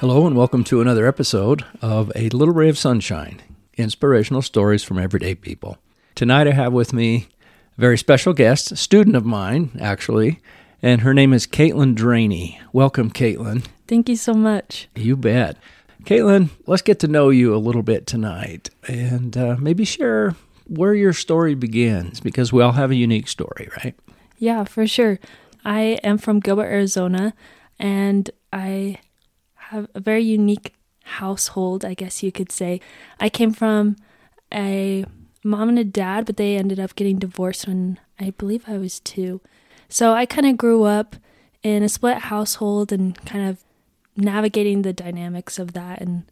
Hello, and welcome to another episode of A Little Ray of Sunshine Inspirational Stories from Everyday People. Tonight I have with me a very special guest, a student of mine, actually, and her name is Kaitlyn Draney. Welcome, Kaitlyn. Thank you so much. You bet. Kaitlyn, let's get to know you a little bit tonight and uh, maybe share where your story begins because we all have a unique story, right? Yeah, for sure. I am from Gilbert, Arizona, and I have a very unique household, I guess you could say. I came from a mom and a dad, but they ended up getting divorced when I believe I was two. So I kind of grew up in a split household and kind of navigating the dynamics of that and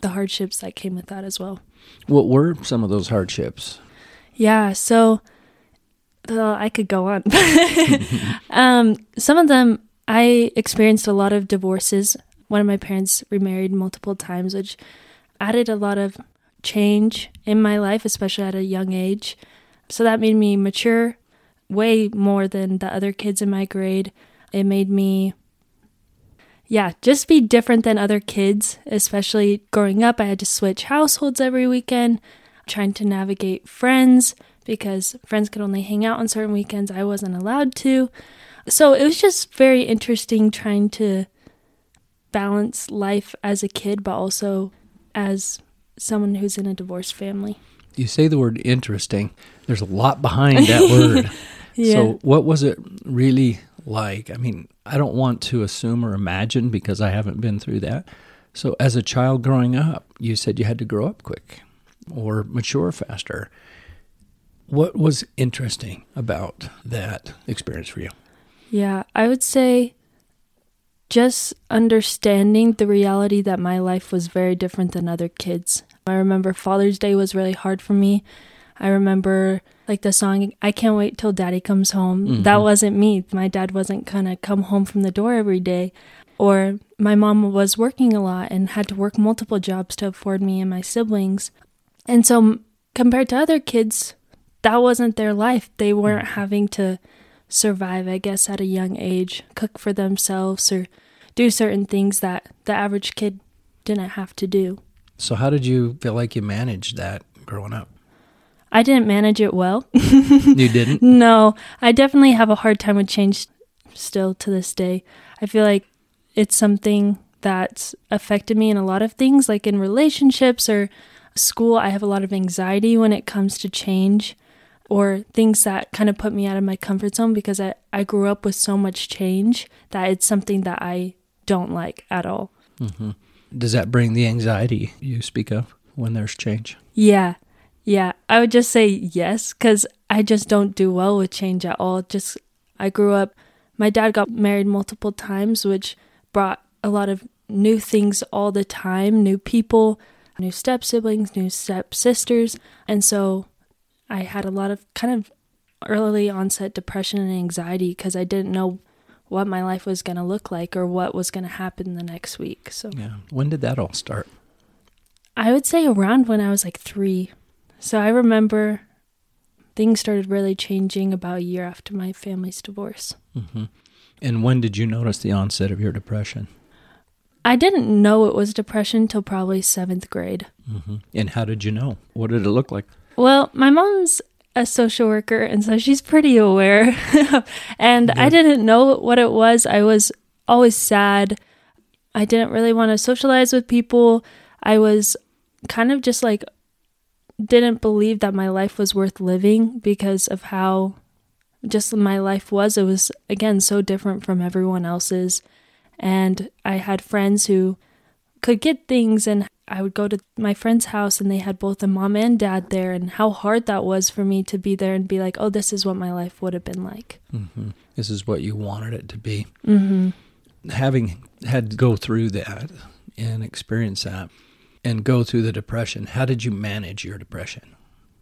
the hardships that came with that as well. What were some of those hardships? Yeah, so well, I could go on. um, some of them, I experienced a lot of divorces. One of my parents remarried multiple times, which added a lot of change in my life, especially at a young age. So that made me mature way more than the other kids in my grade. It made me, yeah, just be different than other kids, especially growing up. I had to switch households every weekend, trying to navigate friends because friends could only hang out on certain weekends. I wasn't allowed to. So it was just very interesting trying to balance life as a kid, but also as someone who's in a divorced family. You say the word interesting. There's a lot behind that word. Yeah. So, what was it really like? I mean, I don't want to assume or imagine because I haven't been through that. So, as a child growing up, you said you had to grow up quick or mature faster. What was interesting about that experience for you? Yeah, I would say just understanding the reality that my life was very different than other kids. I remember Father's Day was really hard for me. I remember like the song I can't wait till daddy comes home. Mhm. That wasn't me. My dad wasn't going to come home from the door every day. Or my mom was working a lot and had to work multiple jobs to afford me and my siblings. And so compared to other kids, that wasn't their life. They weren't having to survive, I guess, at a young age, cook for themselves or do certain things that the average kid didn't have to do. So, how did you feel like you managed that growing up? I didn't manage it well. You didn't? no, I definitely have a hard time with change still to this day. I feel like it's something that's affected me in a lot of things, like in relationships or school. I have a lot of anxiety when it comes to change or things that kind of put me out of my comfort zone because I, I grew up with so much change that it's something that I don't like at all. Mm-hmm. Does that bring the anxiety you speak of when there's change? Yeah. Yeah. I would just say yes because I just don't do well with change at all. Just, I grew up, my dad got married multiple times, which brought a lot of new things all the time new people, new step siblings, new step sisters. And so I had a lot of kind of early onset depression and anxiety because I didn't know what my life was going to look like or what was going to happen the next week. So Yeah. When did that all start? I would say around when I was like three. So I remember things started really changing about a year after my family's divorce. hmm And when did you notice the onset of your depression? I didn't know it was depression till probably seventh grade. hmm And how did you know? What did it look like? Well, my mom's a social worker, and so she's pretty aware. and I didn't know what it was. I was always sad. I didn't really want to socialize with people. I was kind of just like, didn't believe that my life was worth living because of how just my life was. It was, again, so different from everyone else's. And I had friends who could get things and I would go to my friend's house and they had both a mom and dad there and how hard that was for me to be there and be like, "Oh, this is what my life would have been like." hmm This is what you wanted it to be. Mhm. Having had to go through that and experience that and go through the depression, how did you manage your depression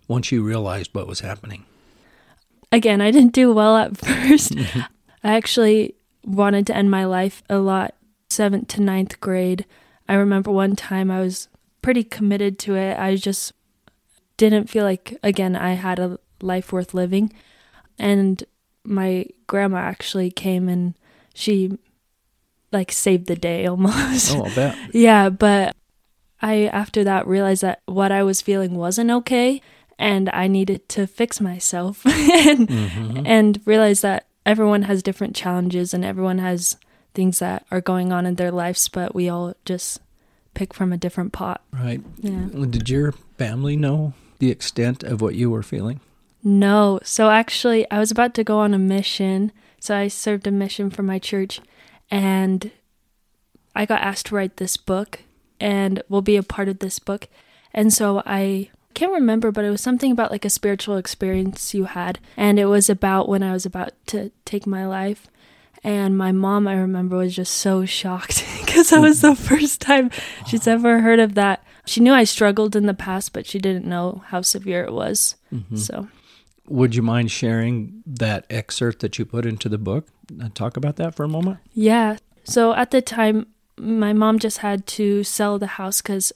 once you realized what was happening? Again, I didn't do well at first. I actually wanted to end my life a lot 7th to ninth grade. I remember one time I was pretty committed to it. I just didn't feel like again I had a life worth living. And my grandma actually came and she like saved the day almost. Oh, I bet. yeah, but I after that realized that what I was feeling wasn't okay and I needed to fix myself and Mhm. and realize that everyone has different challenges and everyone has things that are going on in their lives, but we all just pick from a different pot. Right. Yeah. Did your family know the extent of what you were feeling? No. So actually, I was about to go on a mission. So I served a mission for my church and I got asked to write this book and will be a part of this book. And so I can't remember, but it was something about like a spiritual experience you had. And it was about when I was about to take my life. And my mom, I remember, was just so shocked because that was the first time she's ever heard of that. She knew I struggled in the past, but she didn't know how severe it was. Mhm. So. Would you mind sharing that excerpt that you put into the book? Uh, Talk about that for a moment. Yeah. So at the time, my mom just had to sell the house because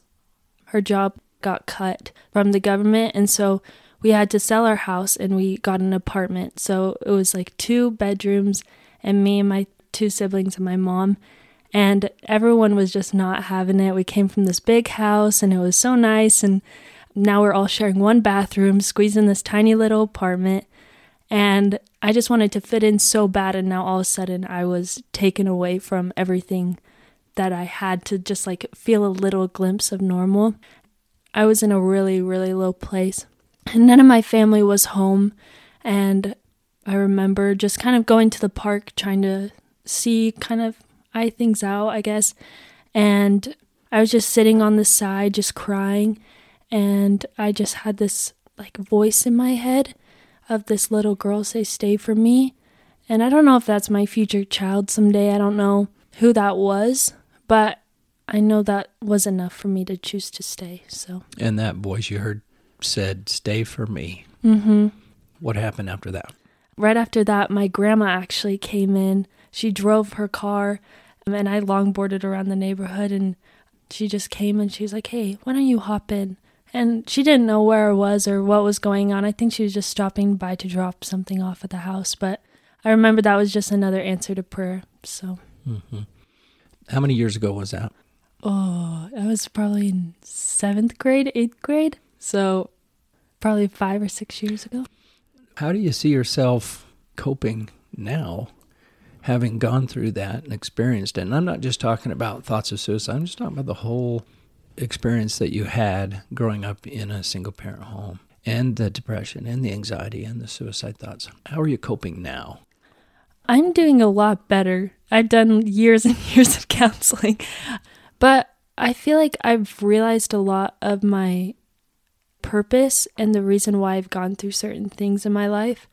her job got cut from the government. And so we had to sell our house and we got an apartment. So it was like two bedrooms and me and my two siblings and my mom. And everyone was just not having it. We came from this big house and it was so nice. And now we're all sharing one bathroom, squeezed in this tiny little apartment. And I just wanted to fit in so bad. And now all of a sudden I was taken away from everything that I had to just like feel a little glimpse of normal. I was in a really, really low place. And none of my family was home. And I remember just kind of going to the park, trying to see kind of eye things out, I guess. And I was just sitting on the side, just crying. And I just had this like voice in my head of this little girl say, Stay for me. And I don't know if that's my future child someday. I don't know who that was, but I know that was enough for me to choose to stay. So, And that voice you heard said, Stay for me. mm-hmm. What happened after that? Right after that, my grandma actually came in. She drove her car, um, and I longboarded around the neighborhood. And she just came and she was like, "Hey, why don't you hop in?" And she didn't know where I was or what was going on. I think she was just stopping by to drop something off at the house. But I remember that was just another answer to prayer. So, hmm How many years ago was that? oh, I was probably in seventh grade, eighth grade. So, probably five or six years ago. How do you see yourself coping now, having gone through that and experienced it? And I'm not just talking about thoughts of suicide, I'm just talking about the whole experience that you had growing up in a single parent home and the depression and the anxiety and the suicide thoughts. How are you coping now? I'm doing a lot better. I've done years and years of counseling, but I feel like I've realized a lot of my purpose and the reason why I've gone through certain things in my life.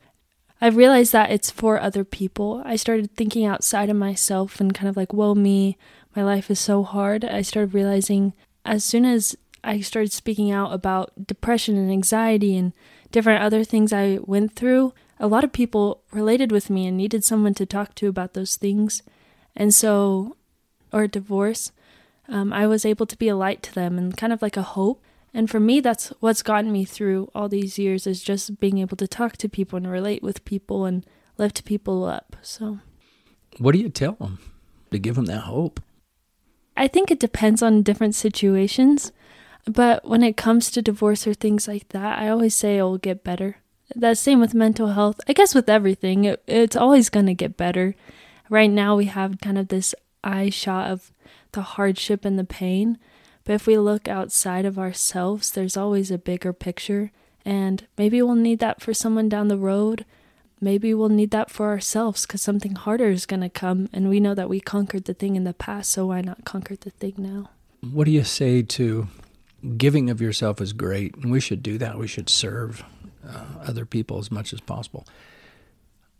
I've realized that it's for other people. I started thinking outside of myself and kind of like, whoa, me, my life is so hard. I started realizing as soon as I started speaking out about depression and anxiety and different other things I went through, a lot of people related with me and needed someone to talk to about those things. And so, or divorce, um, I was able to be a light to them and kind of like a hope. And for me, that's what's gotten me through all these years is just being able to talk to people and relate with people and lift people up. So What do you tell them to give them that hope? I think it depends on different situations. But when it comes to divorce or things like that, I always say it will get better. That's same with mental health. I guess with everything, it, it's always going to get better. Right now, we have kind of this eye shot of the hardship and the pain. But if we look outside of ourselves, there's always a bigger picture. And maybe we'll need that for someone down the road. Maybe we'll need that for ourselves because something harder is going to come. And we know that we conquered the thing in the past, so why not conquer the thing now? What do you say to giving of yourself is great, and we should do that. We should serve uh, other people as much as possible.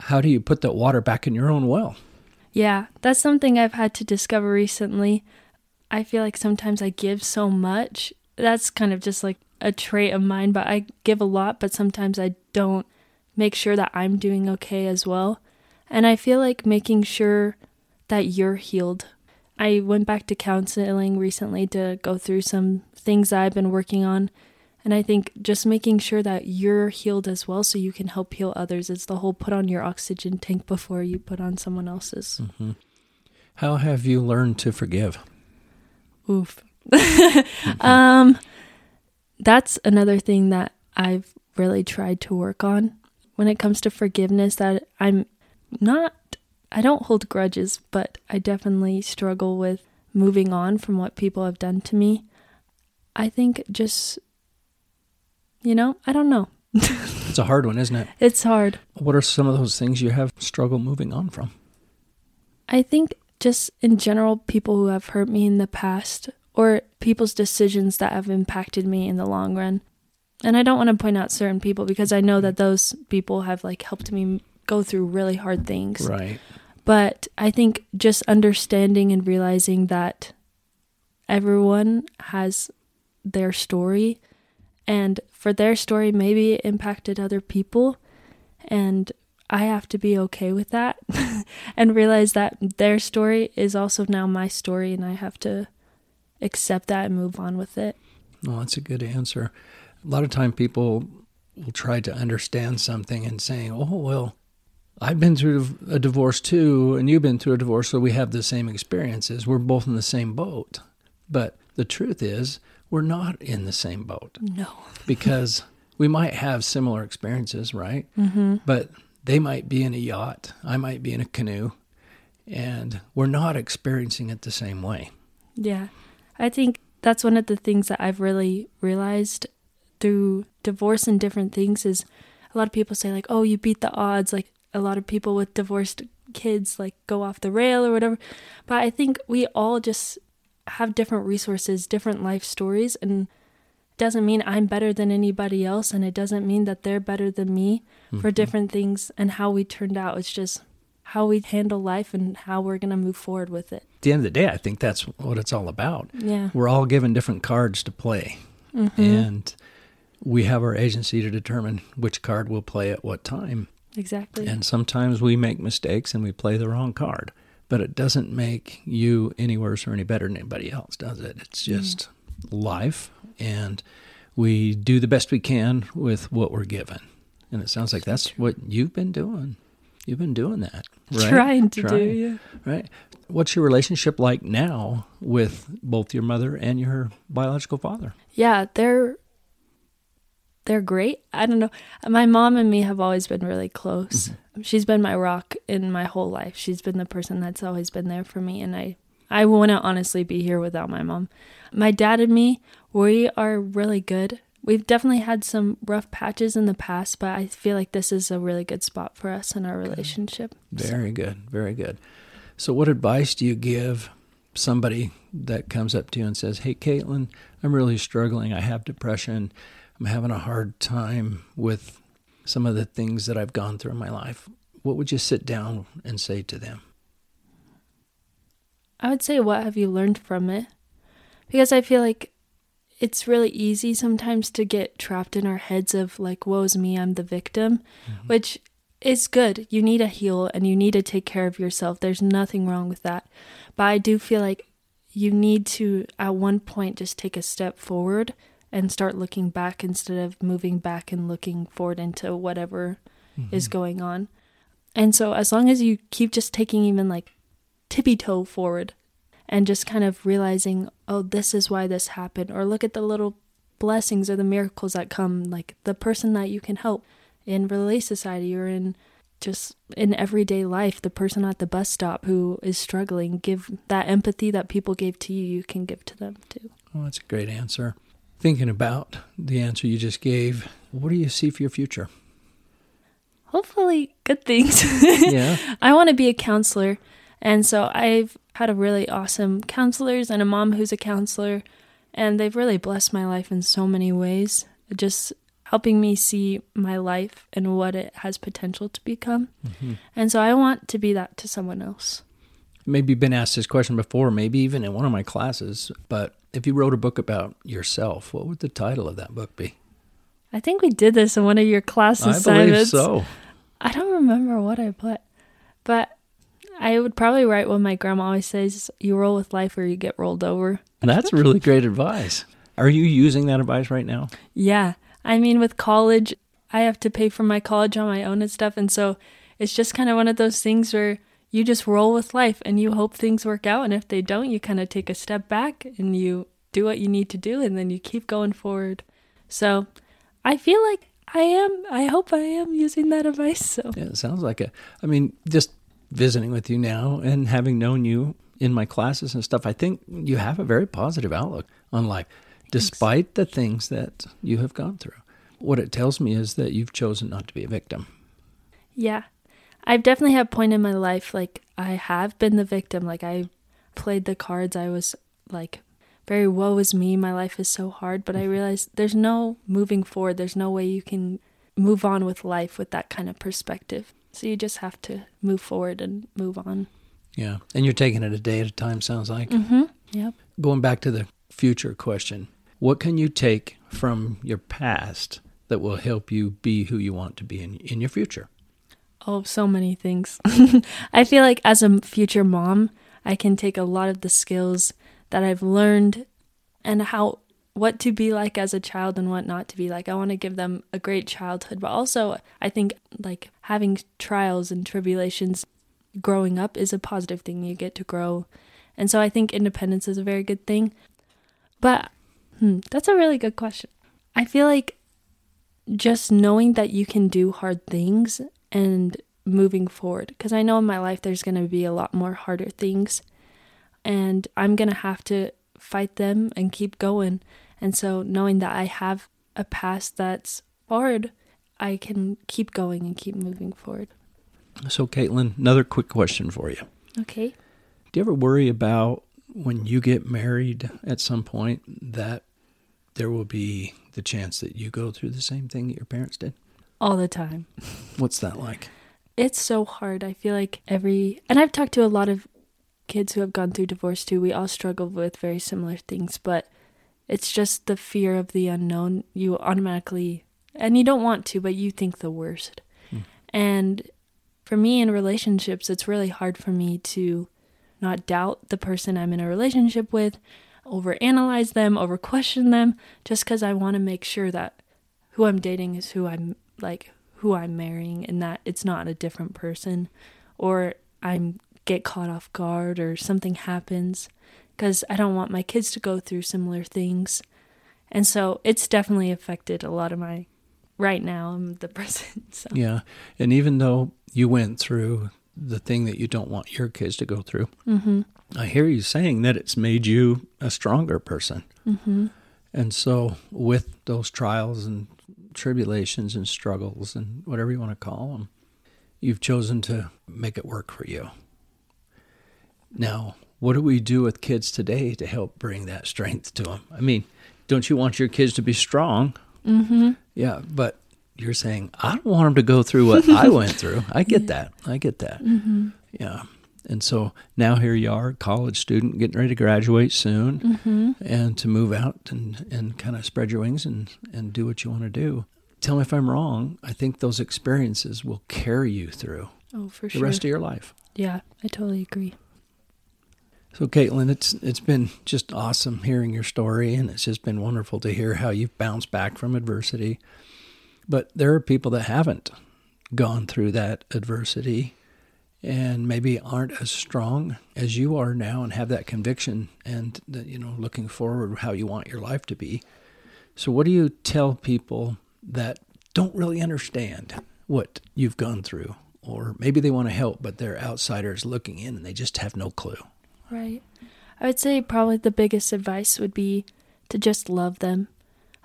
How do you put that water back in your own well? Yeah, that's something I've had to discover recently. I feel like sometimes I give so much. That's kind of just like a trait of mine, but I give a lot, but sometimes I don't make sure that I'm doing okay as well. And I feel like making sure that you're healed. I went back to counseling recently to go through some things I've been working on. And I think just making sure that you're healed as well so you can help heal others. It's the whole put on your oxygen tank before you put on someone else's. Mm-hmm. How have you learned to forgive? Oof. um, that's another thing that I've really tried to work on when it comes to forgiveness. That I'm not, I don't hold grudges, but I definitely struggle with moving on from what people have done to me. I think just, you know, I don't know. It's a hard one, isn't it? It's hard. What are some of those things you have struggle moving on from? I think just in general, people who have hurt me in the past or people's decisions that have impacted me in the long run. And I don't want to point out certain people because I know that mm-hmm. those people have like helped me go through really hard things. Right. But I think just understanding and realizing that everyone has their story and for their story maybe it impacted other people and I have to be okay with that and realize that their story is also now my story and I have to accept that and move on with it. Well, that's a good answer. A lot of time people will try to understand something and saying, "Oh, well, I've been through a divorce too, and you've been through a divorce, so we have the same experiences. We're both in the same boat." But the truth is, we're not in the same boat. No. because we might have similar experiences, right? Mm-hmm. But they might be in a yacht, I might be in a canoe, and we're not experiencing it the same way. Yeah. I think that's one of the things that I've really realized through divorce and different things is a lot of people say like, "Oh, you beat the odds." Like a lot of people with divorced kids like go off the rail or whatever. But I think we all just have different resources, different life stories and doesn't mean I'm better than anybody else and it doesn't mean that they're better than me mm-hmm. for different things and how we turned out. It's just how we handle life and how we're going to move forward with it. At the end of the day, I think that's what it's all about. Yeah. We're all given different cards to play. Mm-hmm. And we have our agency to determine which card we'll play at what time. Exactly. And sometimes we make mistakes and we play the wrong card. But it doesn't make you any worse or any better than anybody else, does it? It's just life. And we do the best we can with what we're given. And it sounds like that's what you've been doing. You've been doing that, right? Trying to Trying, do, yeah. Right. What's your relationship like now with both your mother and your biological father? Yeah, they're they're great. I don't know. My mom and me have always been really close. Mm-hmm. She's been my rock in my whole life. She's been the person that's always been there for me and I I wouldn't honestly be here without my mom. My dad and me, we are really good We've definitely had some rough patches in the past, but I feel like this is a really good spot for us in our relationship. Very so. good. Very good. So, what advice do you give somebody that comes up to you and says, Hey, Kaitlyn, I'm really struggling. I have depression. I'm having a hard time with some of the things that I've gone through in my life. What would you sit down and say to them? I would say, What have you learned from it? Because I feel like it's really easy sometimes to get trapped in our heads of like, woe's me, I'm the victim, mm-hmm. which is good. You need to heal and you need to take care of yourself. There's nothing wrong with that. But I do feel like you need to, at one point, just take a step forward and start looking back instead of moving back and looking forward into whatever mm-hmm. is going on. And so, as long as you keep just taking even like tippy toe forward, and just kind of realizing, oh, this is why this happened, or look at the little blessings or the miracles that come, like the person that you can help in Relief Society or in just in everyday life, the person at the bus stop who is struggling, give that empathy that people gave to you, you can give to them too. Well, that's a great answer. Thinking about the answer you just gave, what do you see for your future? Hopefully, good things. yeah. I want to be a counselor. And so I've had a really awesome counselors and a mom who's a counselor, and they've really blessed my life in so many ways. Just helping me see my life and what it has potential to become. Mm-hmm. And so I want to be that to someone else. Maybe you've been asked this question before, maybe even in one of my classes, but if you wrote a book about yourself, what would the title of that book be? I think we did this in one of your class assignments. I believe so. I don't remember what I put, but I would probably write what my grandma always says you roll with life or you get rolled over. That's really great advice. Are you using that advice right now? Yeah. I mean, with college, I have to pay for my college on my own and stuff. And so it's just kind of one of those things where you just roll with life and you hope things work out. And if they don't, you kind of take a step back and you do what you need to do and then you keep going forward. So I feel like I am, I hope I am using that advice. So Yeah, it sounds like it. I mean, just visiting with you now and having known you in my classes and stuff, I think you have a very positive outlook on life, despite the things that you have gone through. What it tells me is that you've chosen not to be a victim. yeah, I've definitely had a point in my life like I have been the victim. Like I played the cards. I was like very woe is me. My life is so hard. But I mm-hmm. realized there's no moving forward. There's no way you can move on with life with that kind of perspective. So you just have to move forward and move on. Yeah. And you're taking it a day at a time, sounds like. Mm-hmm. Yep. Going back to the future question, what can you take from your past that will help you be who you want to be in, in your future? Oh, so many things. I feel like as a future mom, I can take a lot of the skills that I've learned and how what to be like as a child and what not to be like. I want to give them a great childhood, but also I think like having trials and tribulations growing up is a positive thing. You get to grow. And so I think independence is a very good thing. But hmm, that's a really good question. I feel like just knowing that you can do hard things and moving forward because I know in my life there's going to be a lot more harder things and I'm going to have to fight them and keep going. And so knowing that I have a past that's hard, I can keep going and keep moving forward. So, Kaitlyn, another quick question for you. Okay. Do you ever worry about when you get married at some point that there will be the chance that you go through the same thing that your parents did? All the time. What's that like? It's so hard. I feel like every and I've talked to a lot of kids who have gone through divorce too. We all struggle with very similar things, but it's just the fear of the unknown. You automatically and you don't want to, but you think the worst. Hmm. And for me in relationships, it's really hard for me to not doubt the person I'm in a relationship with, overanalyze them, over question them, just because I want to make sure that who I'm dating is who I'm like who I'm marrying and that it's not a different person or I'm get caught off guard or something happens because I don't want my kids to go through similar things. And so it's definitely affected a lot of my right now I'm the present. So Yeah. And even though you went through the thing that you don't want your kids to go through, mhm. I hear you saying that it's made you a stronger person. Mhm. And so, with those trials and tribulations and struggles and whatever you want to call them, you've chosen to make it work for you. Now, what do we do with kids today to help bring that strength to them? I mean, don't you want your kids to be strong? Mhm. Yeah, but you're saying, I don't want them to go through what I went through. I get that. I get that. Mhm. Yeah. And so now here you are, college student, getting ready to graduate soon Mhm. and to move out and, and kind of spread your wings and, and do what you want to do. Tell me if I'm wrong. I think those experiences will carry you through Oh, for the sure. rest of your life. yeah, I totally agree. So, Kaitlyn, it's it's been just awesome hearing your story, and it's just been wonderful to hear how you've bounced back from adversity. But there are people that haven't gone through that adversity and maybe aren't as strong as you are now and have that conviction and you know looking forward how you want your life to be. So, what do you tell people that don't really understand what you've gone through, or maybe they want to help, but they're outsiders looking in and they just have no clue? Right. I would say probably the biggest advice would be to just love them.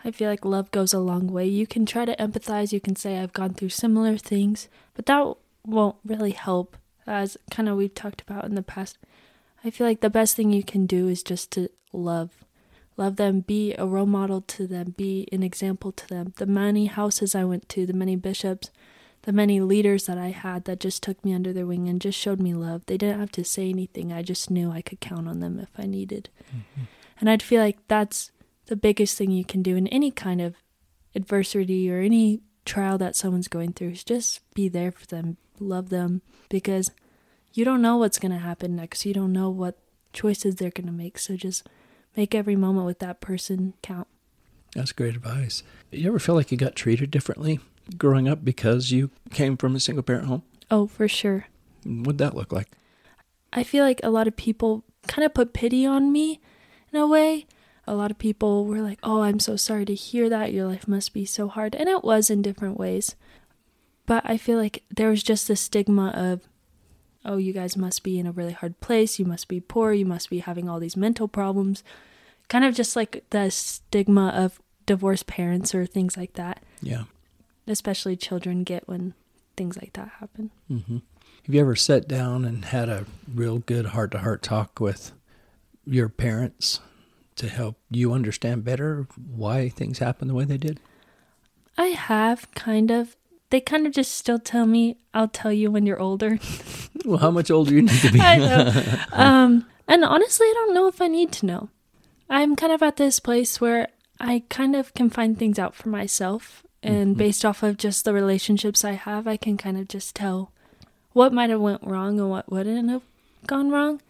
I feel like love goes a long way. You can try to empathize, you can say, I've gone through similar things, but that won't really help, as kind of we've talked about in the past. I feel like the best thing you can do is just to love. Love them, be a role model to them, be an example to them. The many houses I went to, the many bishops, the many leaders that I had that just took me under their wing and just showed me love. They didn't have to say anything. I just knew I could count on them if I needed. Mm-hmm. And I'd feel like that's the biggest thing you can do in any kind of adversity or any trial that someone's going through is just be there for them, love them because you don't know what's going to happen next. You don't know what choices they're going to make. So just make every moment with that person count. That's great advice. You ever feel like you got treated differently growing up because you came from a single parent home? Oh, for sure. What'd that look like? I feel like a lot of people kind of put pity on me in a way. A lot of people were like, Oh, I'm so sorry to hear that. Your life must be so hard. And it was in different ways. But I feel like there was just a stigma of, Oh, you guys must be in a really hard place. You must be poor. You must be having all these mental problems. Kind of just like the stigma of divorced parents or things like that. Yeah. Especially children get when things like that happen. hmm Have you ever sat down and had a real good heart to heart talk with your parents to help you understand better why things happen the way they did? I have kind of. They kind of just still tell me, I'll tell you when you're older. Well, how much older you need to be? I know. Um, and honestly, I don't know if I need to know. I'm kind of at this place where I kind of can find things out for myself. And Mhm. based off of just the relationships I have, I can kind of just tell what might have went wrong and what wouldn't have gone wrong.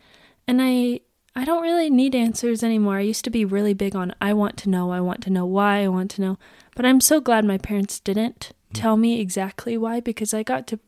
And I I don't really need answers anymore. I used to be really big on I want to know, I want to know why, I want to know. But I'm so glad my parents didn't tell me exactly why because I got to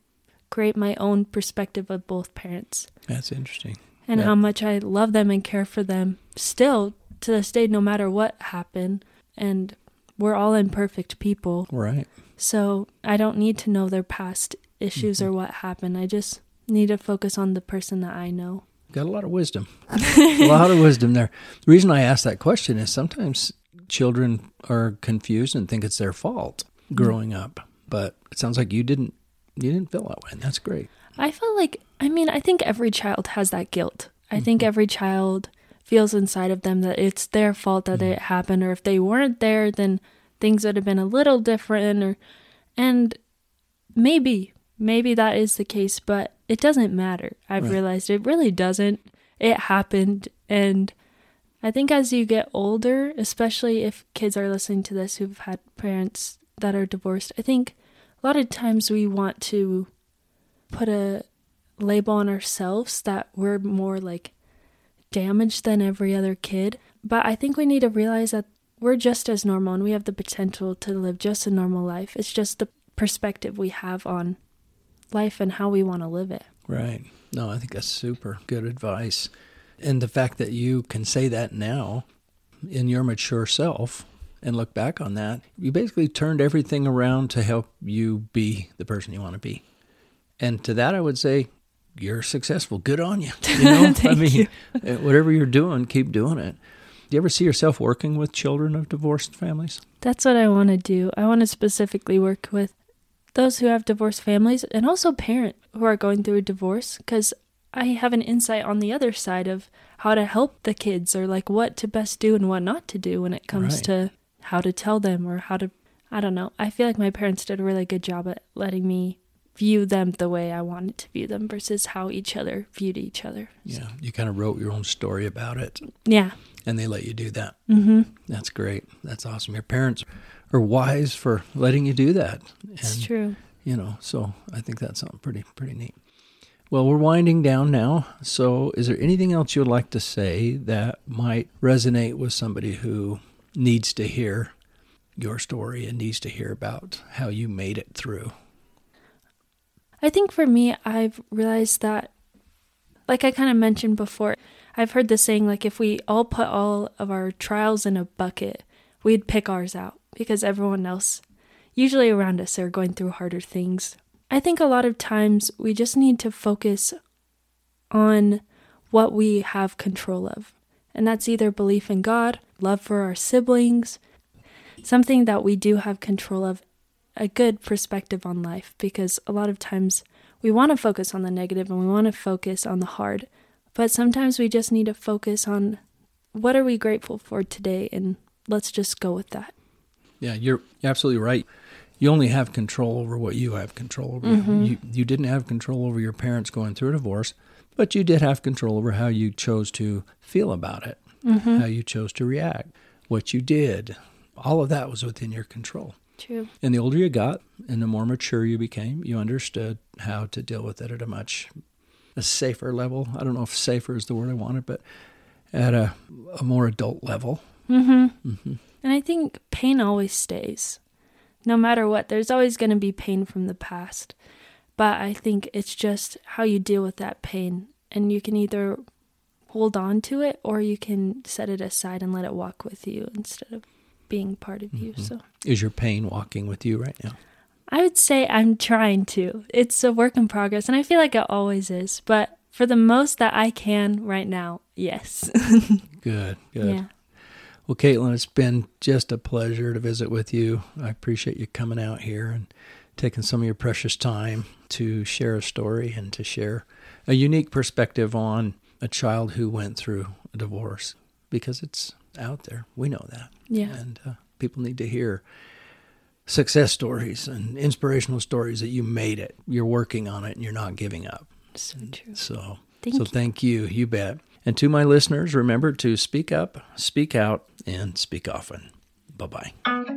create my own perspective of both parents That's interesting. and Yeah. how much I love them and care for them still to this day, no matter what happened. And we're all imperfect people. Right. So I don't need to know their past issues or mm-hmm. what happened. I just need to focus on the person that I know. Got a lot of wisdom. a lot of wisdom there. The reason I ask that question is sometimes children are confused and think it's their fault mm-hmm. growing up. But it sounds like you didn't you didn't feel that way, and that's great. I felt like, I mean, I think every child has that guilt. I mm-hmm. think every child feels inside of them that it's their fault that mm-hmm. it happened, or if they weren't there, then things would have been a little different. Or, and maybe, maybe that is the case, but it doesn't matter. I've Right. realized it really doesn't. It happened, and I think as you get older, especially if kids are listening to this who've had parents that are divorced, I think a lot of times we want to put a label on ourselves that we're more like damaged than every other kid. But I think we need to realize that we're just as normal and we have the potential to live just a normal life. It's just the perspective we have on life and how we want to live it. Right. No, I think that's super good advice. And the fact that you can say that now in your mature self and look back on that, you basically turned everything around to help you be the person you want to be. And to that, I would say, you're successful. Good on you. You know, I mean, you. uh, whatever you're doing, keep doing it. Do you ever see yourself working with children of divorced families? That's what I want to do. I want to specifically work with those who have divorced families and also parents who are going through a divorce because I have an insight on the other side of how to help the kids or like what to best do and what not to do when it comes Right. to how to tell them or how to I don't know. I feel like my parents did a really good job at letting me view them the way I wanted to view them versus how each other viewed each other. Yeah. You kind of wrote your own story about it Yeah. and they let you do that. Mhm. That's great. That's awesome. Your parents are wise for letting you do that. It's And, true. You know, so I think that's something pretty pretty neat. Well, we're winding down now. So, is there anything else you'd like to say that might resonate with somebody who needs to hear your story and needs to hear about how you made it through? I think for me, I've realized that, like I kind of mentioned before, I've heard the saying, like, if we all put all of our trials in a bucket, we'd pick ours out because everyone else, usually around us, are going through harder things. I think a lot of times we just need to focus on what we have control of. And that's either belief in God, love for our siblings, something that we do have control of a good perspective on life because a lot of times we want to focus on the negative and we want to focus on the hard but sometimes we just need to focus on what are we grateful for today and let's just go with that Yeah, you're absolutely right. You only have control over what you have control over. Mhm. You you didn't have control over your parents going through a divorce, but you did have control over how you chose to feel about it, mm-hmm. how you chose to react, what you did. All of that was within your control. True And the older you got and the more mature you became, you understood how to deal with it at a much a safer level. I don't know if safer is the word I wanted, but at a, a more adult level. mm-hmm. Mm-hmm. and i think pain always stays no matter what there's always going to be pain from the past But I think it's just how you deal with that pain. And you can either hold on to it or you can set it aside and let it walk with you instead of being part of you. Mhm. So Is your pain walking with you right now? I would say I'm trying to. It's a work in progress, and I feel like it always is. But for the most that I can right now, yes. Good, good. yeah. Well, Kaitlyn, it's been just a pleasure to visit with you. I appreciate you coming out here and taking some of your precious time to share a story and to share a unique perspective on a child who went through a divorce because it's out there. We know that. Yeah. And uh, people need to hear success stories and inspirational stories that you made it. You're working on it and you're not giving up. So true. So, Thank so you. thank you. You bet. And to my listeners, remember to speak up, speak out, and speak often. Bye bye.